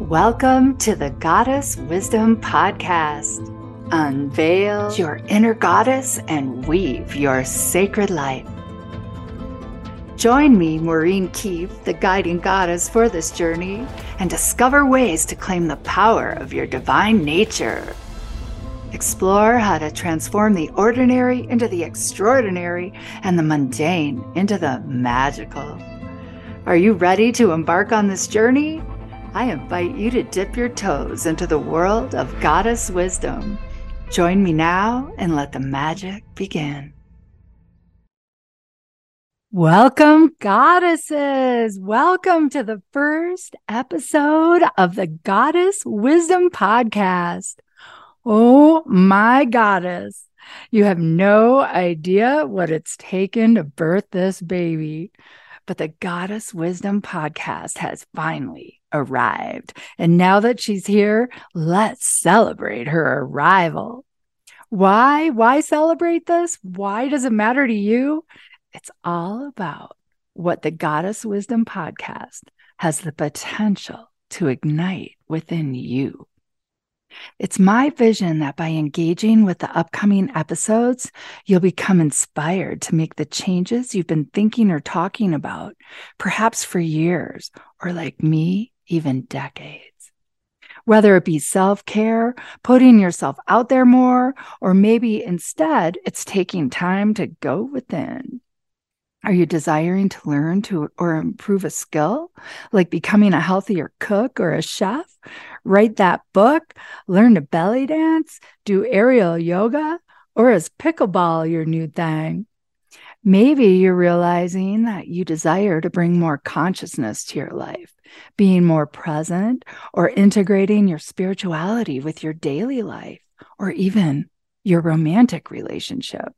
Welcome to the Goddess Wisdom Podcast. Unveil your inner goddess and weave your sacred life. Join me, Maureen Keefe, the guiding goddess for this journey, and discover ways to claim the power of your divine nature. Explore how to transform the ordinary into the extraordinary and the mundane into the magical. Are you ready to embark on this journey? I invite you to dip your toes into the world of goddess wisdom. Join me now and let the magic begin. Welcome, goddesses. Welcome to the first episode of the Goddess Wisdom Podcast. Oh my goddess. You have no idea what it's taken to birth this baby. But the Goddess Wisdom podcast has finally arrived. And now that she's here, let's celebrate her arrival. Why? Why celebrate this? Why does it matter to you? It's all about what the Goddess Wisdom podcast has the potential to ignite within you. It's my vision that by engaging with the upcoming episodes, you'll become inspired to make the changes you've been thinking or talking about, perhaps for years, or like me, even decades. Whether it be self care, putting yourself out there more, or maybe instead it's taking time to go within. Are you desiring to learn to or improve a skill, like becoming a healthier cook or a chef? Write that book, learn to belly dance, do aerial yoga, or is pickleball your new thing? Maybe you're realizing that you desire to bring more consciousness to your life, being more present, or integrating your spirituality with your daily life, or even your romantic relationship.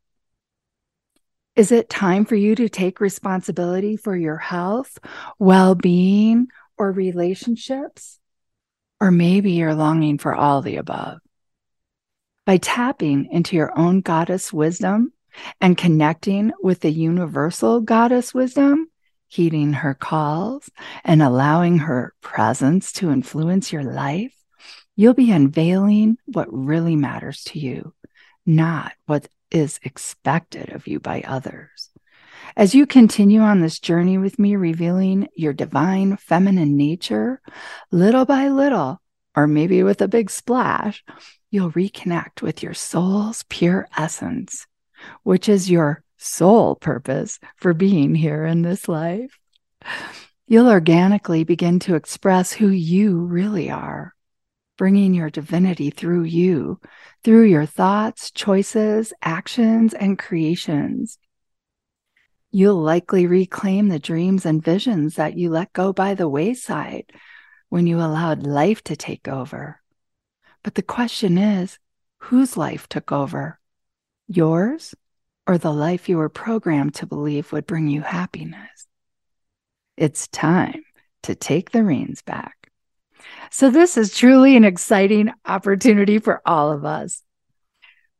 Is it time for you to take responsibility for your health, well being, or relationships? Or maybe you're longing for all the above. By tapping into your own goddess wisdom and connecting with the universal goddess wisdom, heeding her calls and allowing her presence to influence your life, you'll be unveiling what really matters to you, not what is expected of you by others. As you continue on this journey with me, revealing your divine feminine nature, little by little, or maybe with a big splash, you'll reconnect with your soul's pure essence, which is your sole purpose for being here in this life. You'll organically begin to express who you really are bringing your divinity through you, through your thoughts, choices, actions, and creations. You'll likely reclaim the dreams and visions that you let go by the wayside when you allowed life to take over. But the question is whose life took over? Yours or the life you were programmed to believe would bring you happiness? It's time to take the reins back so, this is truly an exciting opportunity for all of us.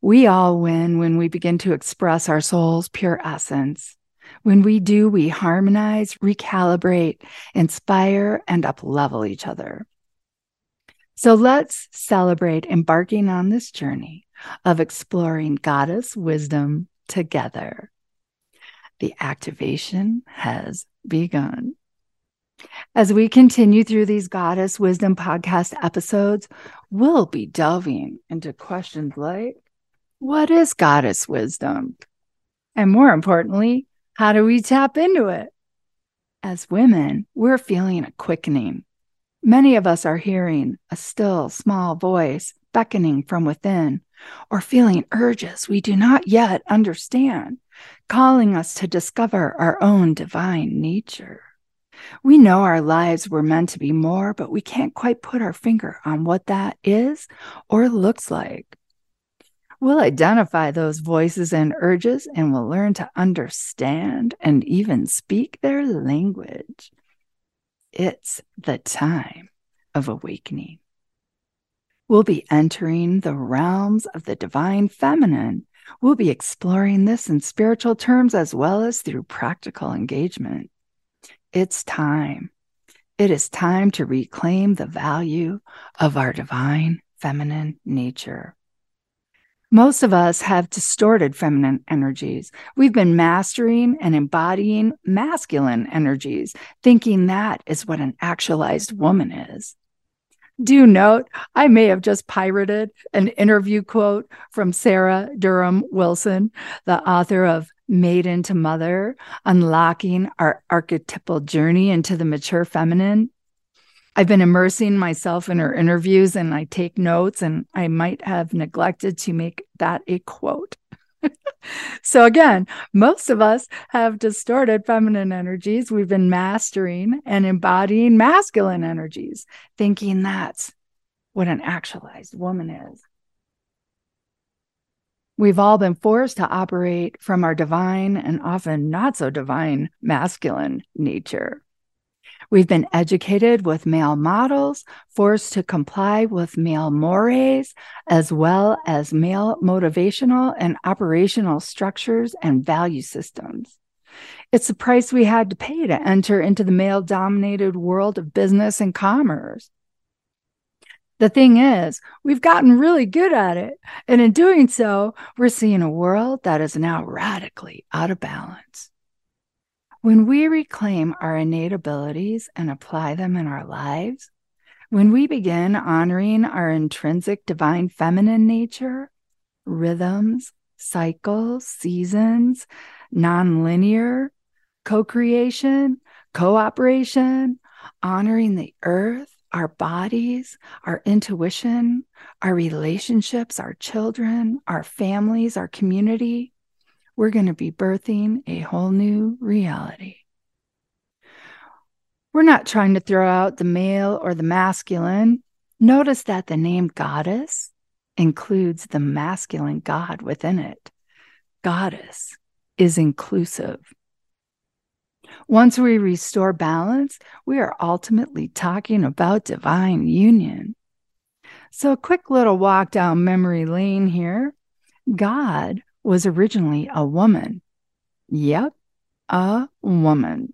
We all win when we begin to express our soul's pure essence. When we do, we harmonize, recalibrate, inspire, and uplevel each other. So let's celebrate embarking on this journey of exploring goddess wisdom together. The activation has begun. As we continue through these Goddess Wisdom podcast episodes, we'll be delving into questions like what is Goddess Wisdom? And more importantly, how do we tap into it? As women, we're feeling a quickening. Many of us are hearing a still small voice beckoning from within or feeling urges we do not yet understand, calling us to discover our own divine nature. We know our lives were meant to be more, but we can't quite put our finger on what that is or looks like. We'll identify those voices and urges and we'll learn to understand and even speak their language. It's the time of awakening. We'll be entering the realms of the divine feminine. We'll be exploring this in spiritual terms as well as through practical engagement. It's time. it is time to reclaim the value of our divine feminine nature. Most of us have distorted feminine energies. We've been mastering and embodying masculine energies, thinking that is what an actualized woman is. Do note, I may have just pirated an interview quote from Sarah Durham Wilson, the author of Maiden to Mother Unlocking Our Archetypal Journey into the Mature Feminine. I've been immersing myself in her interviews and I take notes, and I might have neglected to make that a quote. So, again, most of us have distorted feminine energies. We've been mastering and embodying masculine energies, thinking that's what an actualized woman is. We've all been forced to operate from our divine and often not so divine masculine nature. We've been educated with male models, forced to comply with male mores, as well as male motivational and operational structures and value systems. It's the price we had to pay to enter into the male dominated world of business and commerce. The thing is, we've gotten really good at it. And in doing so, we're seeing a world that is now radically out of balance. When we reclaim our innate abilities and apply them in our lives, when we begin honoring our intrinsic divine feminine nature, rhythms, cycles, seasons, nonlinear, co creation, cooperation, honoring the earth, our bodies, our intuition, our relationships, our children, our families, our community, we're going to be birthing a whole new reality. We're not trying to throw out the male or the masculine. Notice that the name goddess includes the masculine god within it. Goddess is inclusive. Once we restore balance, we are ultimately talking about divine union. So, a quick little walk down memory lane here. God was originally a woman. Yep, a woman.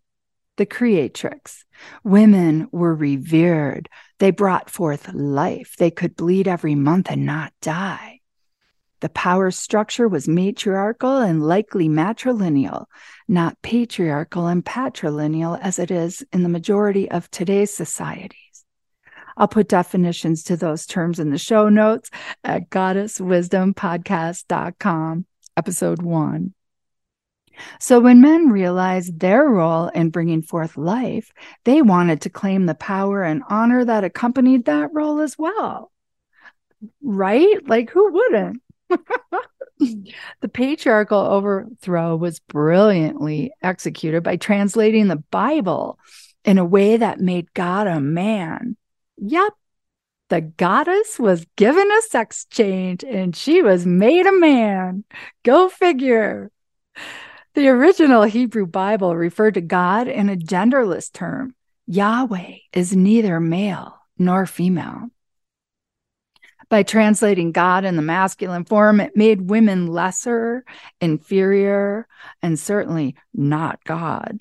The creatrix. Women were revered. They brought forth life. They could bleed every month and not die. The power structure was matriarchal and likely matrilineal, not patriarchal and patrilineal as it is in the majority of today's societies. I'll put definitions to those terms in the show notes at goddesswisdompodcast.com episode one. So, when men realized their role in bringing forth life, they wanted to claim the power and honor that accompanied that role as well. Right? Like, who wouldn't? the patriarchal overthrow was brilliantly executed by translating the Bible in a way that made God a man. Yep, the goddess was given a sex change and she was made a man. Go figure. The original Hebrew Bible referred to God in a genderless term. Yahweh is neither male nor female. By translating God in the masculine form, it made women lesser, inferior, and certainly not God.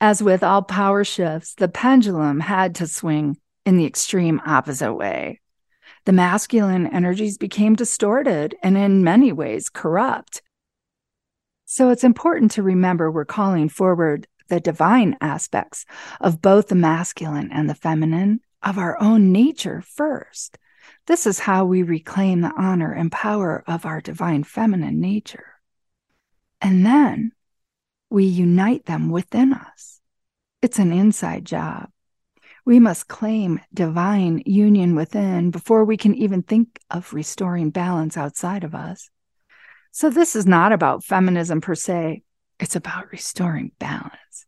As with all power shifts, the pendulum had to swing in the extreme opposite way. The masculine energies became distorted and in many ways corrupt. So it's important to remember we're calling forward the divine aspects of both the masculine and the feminine of our own nature first. This is how we reclaim the honor and power of our divine feminine nature. And then we unite them within us. It's an inside job. We must claim divine union within before we can even think of restoring balance outside of us. So, this is not about feminism per se, it's about restoring balance.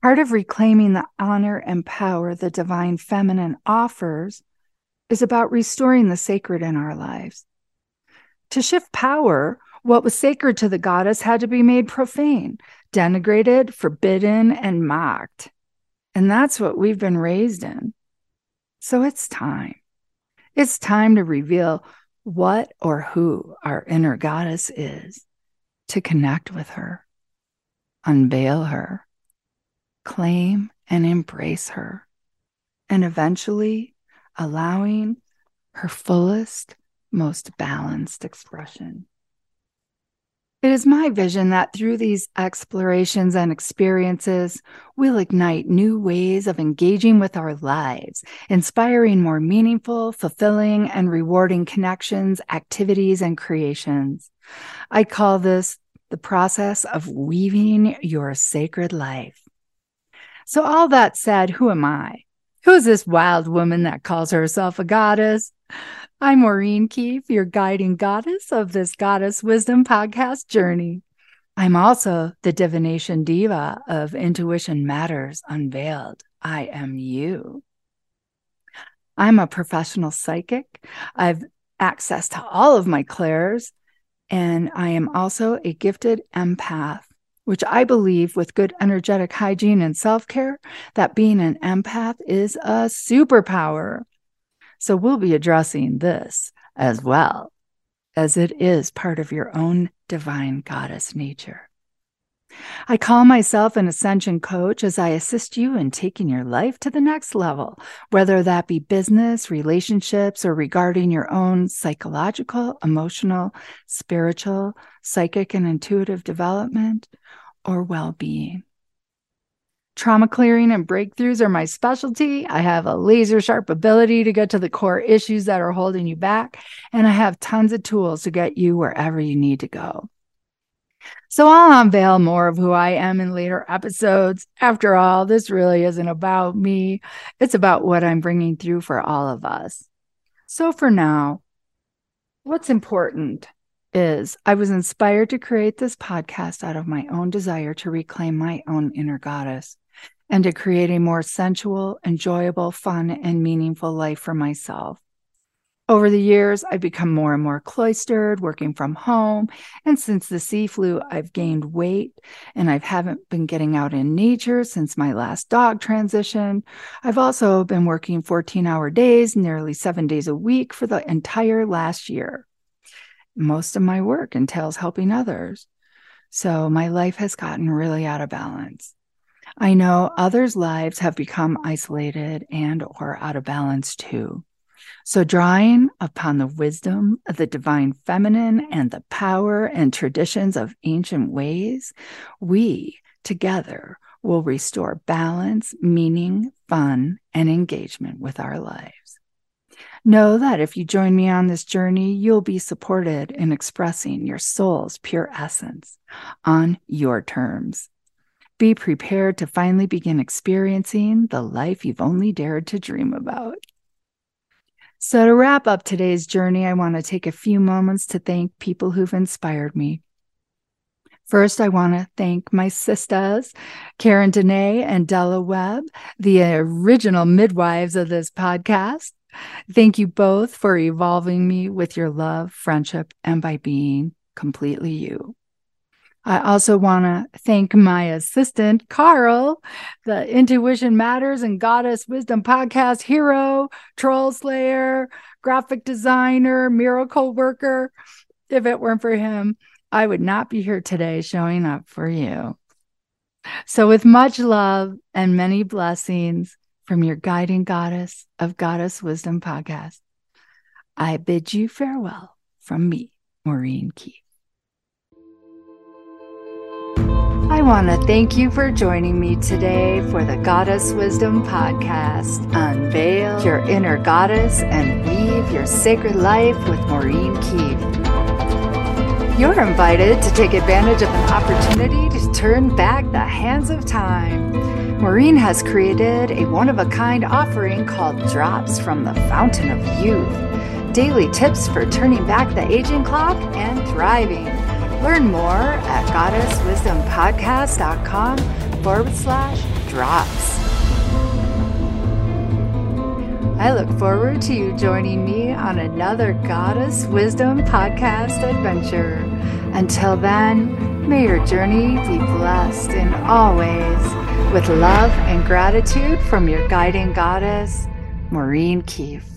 Part of reclaiming the honor and power the divine feminine offers is about restoring the sacred in our lives. To shift power, what was sacred to the goddess had to be made profane, denigrated, forbidden, and mocked. And that's what we've been raised in. So it's time. It's time to reveal what or who our inner goddess is, to connect with her, unveil her, claim and embrace her, and eventually allowing her fullest, most balanced expression. It is my vision that through these explorations and experiences, we'll ignite new ways of engaging with our lives, inspiring more meaningful, fulfilling, and rewarding connections, activities, and creations. I call this the process of weaving your sacred life. So, all that said, who am I? Who's this wild woman that calls herself a goddess? I'm Maureen Keefe, your guiding goddess of this Goddess Wisdom podcast journey. I'm also the divination diva of Intuition Matters Unveiled. I am you. I'm a professional psychic. I've access to all of my clairs, and I am also a gifted empath, which I believe with good energetic hygiene and self care, that being an empath is a superpower. So we'll be addressing this as well, as it is part of your own divine goddess nature. I call myself an ascension coach as I assist you in taking your life to the next level, whether that be business, relationships, or regarding your own psychological, emotional, spiritual, psychic, and intuitive development or well being. Trauma clearing and breakthroughs are my specialty. I have a laser sharp ability to get to the core issues that are holding you back, and I have tons of tools to get you wherever you need to go. So I'll unveil more of who I am in later episodes. After all, this really isn't about me, it's about what I'm bringing through for all of us. So for now, what's important is I was inspired to create this podcast out of my own desire to reclaim my own inner goddess and to create a more sensual, enjoyable, fun, and meaningful life for myself. Over the years, I've become more and more cloistered, working from home. And since the sea flu, I've gained weight and I haven't been getting out in nature since my last dog transition. I've also been working 14 hour days, nearly seven days a week for the entire last year. Most of my work entails helping others. So my life has gotten really out of balance. I know others' lives have become isolated and or out of balance too. So drawing upon the wisdom of the divine feminine and the power and traditions of ancient ways, we together will restore balance, meaning, fun, and engagement with our lives. Know that if you join me on this journey, you'll be supported in expressing your soul's pure essence on your terms. Be prepared to finally begin experiencing the life you've only dared to dream about. So, to wrap up today's journey, I want to take a few moments to thank people who've inspired me. First, I want to thank my sisters, Karen Dene and Della Webb, the original midwives of this podcast. Thank you both for evolving me with your love, friendship, and by being completely you. I also want to thank my assistant, Carl, the Intuition Matters and Goddess Wisdom podcast hero, troll slayer, graphic designer, miracle worker. If it weren't for him, I would not be here today showing up for you. So, with much love and many blessings from your guiding goddess of Goddess Wisdom podcast, I bid you farewell from me, Maureen Keefe. I want to thank you for joining me today for the Goddess Wisdom Podcast. Unveil your inner goddess and weave your sacred life with Maureen Keefe. You're invited to take advantage of an opportunity to turn back the hands of time. Maureen has created a one of a kind offering called Drops from the Fountain of Youth daily tips for turning back the aging clock and thriving. Learn more at goddesswisdompodcast.com forward slash drops. I look forward to you joining me on another Goddess Wisdom podcast adventure. Until then, may your journey be blessed in all ways with love and gratitude from your guiding goddess, Maureen Keefe.